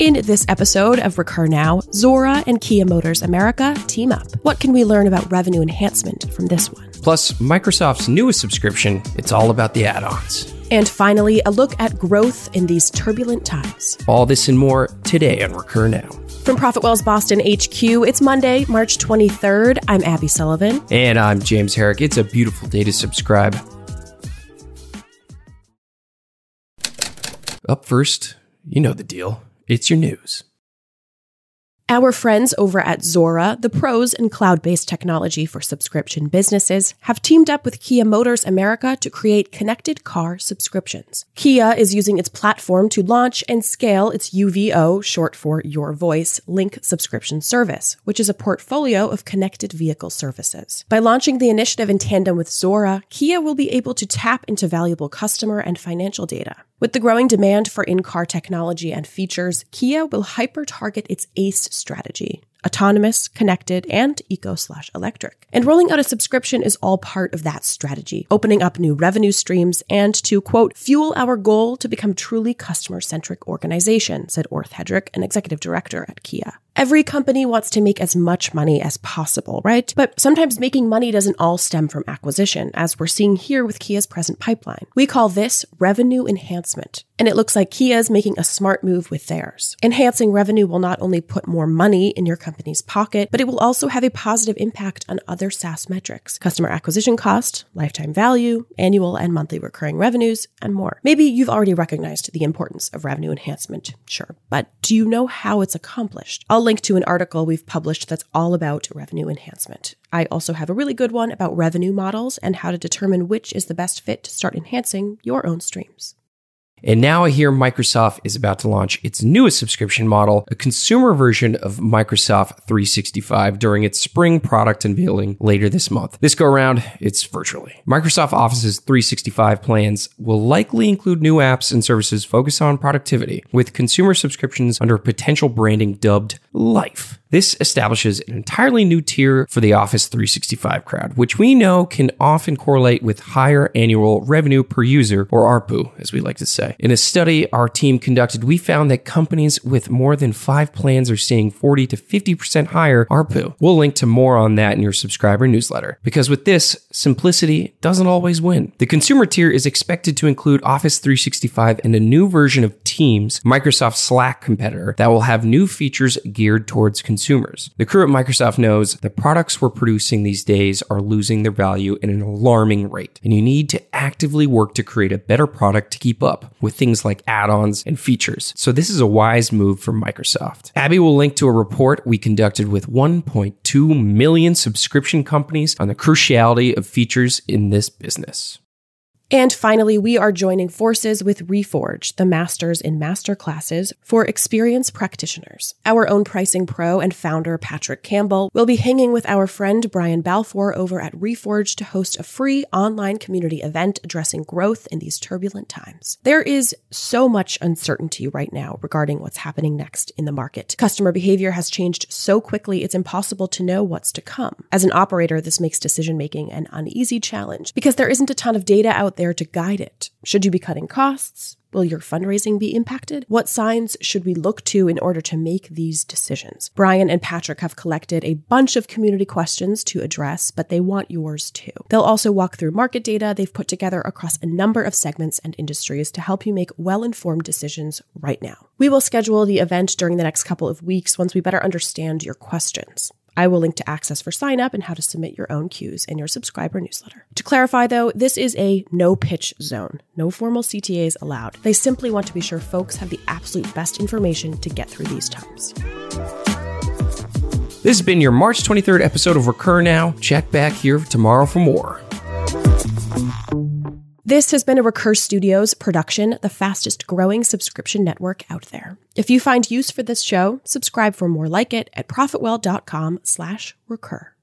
In this episode of Recur Now, Zuora and Kia Motors America team up. What can we learn about revenue enhancement from this one? Plus, Microsoft's newest subscription, it's all about the add ons. And finally, a look at growth in these turbulent times. All this and more today on Recur Now. From ProfitWell's Boston HQ, it's Monday, March 23rd. I'm Abby Sullivan. And I'm James Herrick. It's a beautiful day to subscribe. Up first, you know the deal. It's your news. Our friends over at Zuora, the pros in cloud based technology for subscription businesses, have teamed up with Kia Motors America to create connected car subscriptions. Kia is using its platform to launch and scale its UVO, short for Your Voice, Link subscription service, which is a portfolio of connected vehicle services. By launching the initiative in tandem with Zuora, Kia will be able to tap into valuable customer and financial data. With the growing demand for in car technology and features, Kia will hyper target its ACE strategy autonomous, connected, and eco slash electric. And rolling out a subscription is all part of that strategy, opening up new revenue streams and to quote, fuel our goal to become truly customer centric organization, said Orth Hedrick, an executive director at Kia. Every company wants to make as much money as possible, right? But sometimes making money doesn't all stem from acquisition, as we're seeing here with Kia's present pipeline. We call this revenue enhancement. And it looks like Kia is making a smart move with theirs. Enhancing revenue will not only put more money in your company's pocket, but it will also have a positive impact on other SaaS metrics customer acquisition cost, lifetime value, annual and monthly recurring revenues, and more. Maybe you've already recognized the importance of revenue enhancement, sure, but do you know how it's accomplished? I'll link to an article we've published that's all about revenue enhancement. I also have a really good one about revenue models and how to determine which is the best fit to start enhancing your own streams. And now I hear Microsoft is about to launch its newest subscription model, a consumer version of Microsoft 365 during its spring product unveiling later this month. This go around, it's virtually. Microsoft Office's 365 plans will likely include new apps and services focused on productivity, with consumer subscriptions under potential branding dubbed Life. This establishes an entirely new tier for the Office 365 crowd, which we know can often correlate with higher annual revenue per user, or ARPU, as we like to say. In a study our team conducted, we found that companies with more than five plans are seeing 40 to 50% higher ARPU. We'll link to more on that in your subscriber newsletter. Because with this, simplicity doesn't always win. The consumer tier is expected to include Office 365 and a new version of Teams, Microsoft Slack competitor, that will have new features geared towards consumers. The crew at Microsoft knows the products we're producing these days are losing their value at an alarming rate, and you need to actively work to create a better product to keep up with things like add ons and features. So, this is a wise move from Microsoft. Abby will link to a report we conducted with 1.2 million subscription companies on the cruciality of features in this business. And finally, we are joining forces with Reforge, the masters in master classes for experienced practitioners. Our own pricing pro and founder, Patrick Campbell, will be hanging with our friend Brian Balfour over at Reforge to host a free online community event addressing growth in these turbulent times. There is so much uncertainty right now regarding what's happening next in the market. Customer behavior has changed so quickly, it's impossible to know what's to come. As an operator, this makes decision making an uneasy challenge because there isn't a ton of data out there to guide it. Should you be cutting costs? Will your fundraising be impacted? What signs should we look to in order to make these decisions? Brian and Patrick have collected a bunch of community questions to address, but they want yours too. They'll also walk through market data they've put together across a number of segments and industries to help you make well informed decisions right now. We will schedule the event during the next couple of weeks once we better understand your questions. I will link to access for sign up and how to submit your own cues in your subscriber newsletter. To clarify though, this is a no pitch zone. No formal CTAs allowed. They simply want to be sure folks have the absolute best information to get through these times. This has been your March 23rd episode of Recur Now. Check back here tomorrow for more. This has been a Recur Studios production, the fastest growing subscription network out there. If you find use for this show, subscribe for more like it at profitwell.com slash recur.